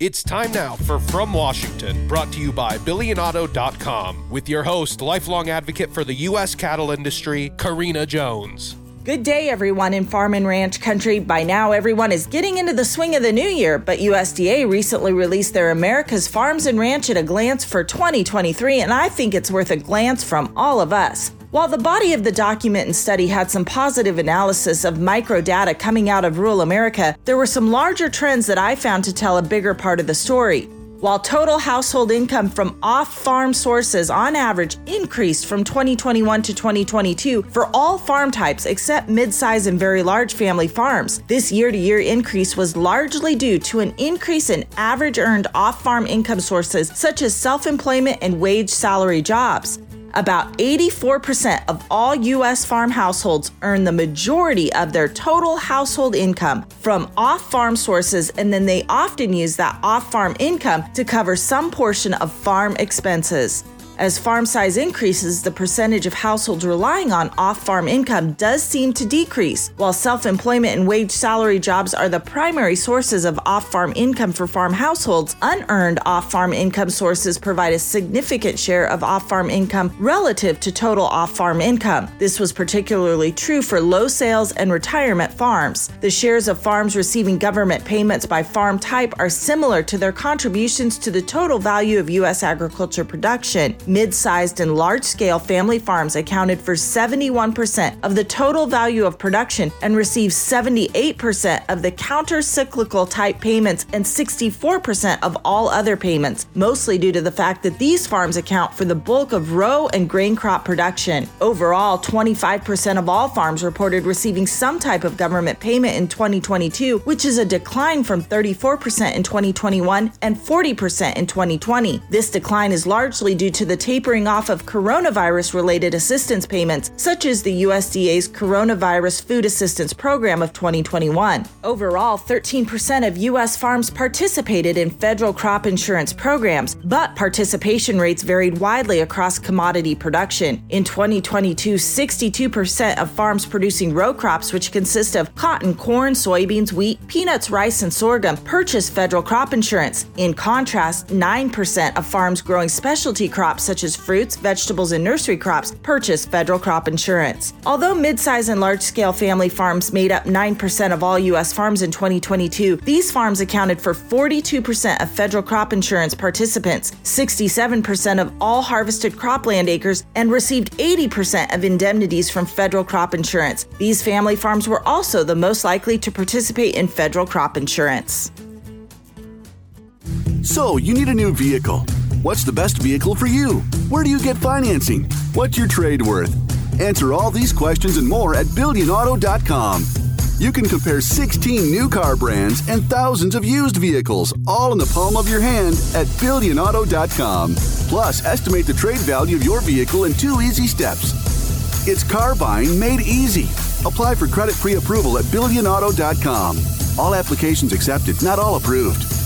It's time now for From Washington, brought to you by BillionAuto.com, with your host, lifelong advocate for the U.S. cattle industry, Karina Jones. Good day, everyone in farm and ranch country. By now, everyone is getting into the swing of the new year, but USDA recently released their America's Farms and Ranch at a glance for 2023, and I think it's worth a glance from all of us. While the body of the document and study had some positive analysis of microdata coming out of rural America, there were some larger trends that I found to tell a bigger part of the story. While total household income from off farm sources on average increased from 2021 to 2022 for all farm types except mid size and very large family farms, this year to year increase was largely due to an increase in average earned off farm income sources such as self employment and wage salary jobs. About 84% of all U.S. farm households earn the majority of their total household income from off farm sources, and then they often use that off farm income to cover some portion of farm expenses. As farm size increases, the percentage of households relying on off farm income does seem to decrease. While self employment and wage salary jobs are the primary sources of off farm income for farm households, unearned off farm income sources provide a significant share of off farm income relative to total off farm income. This was particularly true for low sales and retirement farms. The shares of farms receiving government payments by farm type are similar to their contributions to the total value of U.S. agriculture production mid sized and large scale family farms accounted for 71% of the total value of production and received 78% of the counter cyclical type payments and 64% of all other payments, mostly due to the fact that these farms account for the bulk of row and grain crop production. Overall, 25% of all farms reported receiving some type of government payment in 2022, which is a decline from 34% in 2021 and 40% in 2020. This decline is largely due to the tapering off of coronavirus related assistance payments, such as the USDA's Coronavirus Food Assistance Program of 2021. Overall, 13% of U.S. farms participated in federal crop insurance programs, but participation rates varied widely across commodity production. In 2022, 62% of farms producing row crops, which consist of cotton, corn, soybeans, wheat, peanuts, rice, and sorghum, purchased federal crop insurance. In contrast, 9% of farms growing specialty crops such as fruits, vegetables, and nursery crops purchase federal crop insurance. Although mid-size and large-scale family farms made up 9% of all U.S. farms in 2022, these farms accounted for 42% of federal crop insurance participants, 67% of all harvested cropland acres, and received 80% of indemnities from federal crop insurance. These family farms were also the most likely to participate in federal crop insurance. So, you need a new vehicle. What's the best vehicle for you? Where do you get financing? What's your trade worth? Answer all these questions and more at BillionAuto.com. You can compare 16 new car brands and thousands of used vehicles, all in the palm of your hand at BillionAuto.com. Plus, estimate the trade value of your vehicle in two easy steps. It's car buying made easy. Apply for credit pre approval at BillionAuto.com. All applications accepted, not all approved.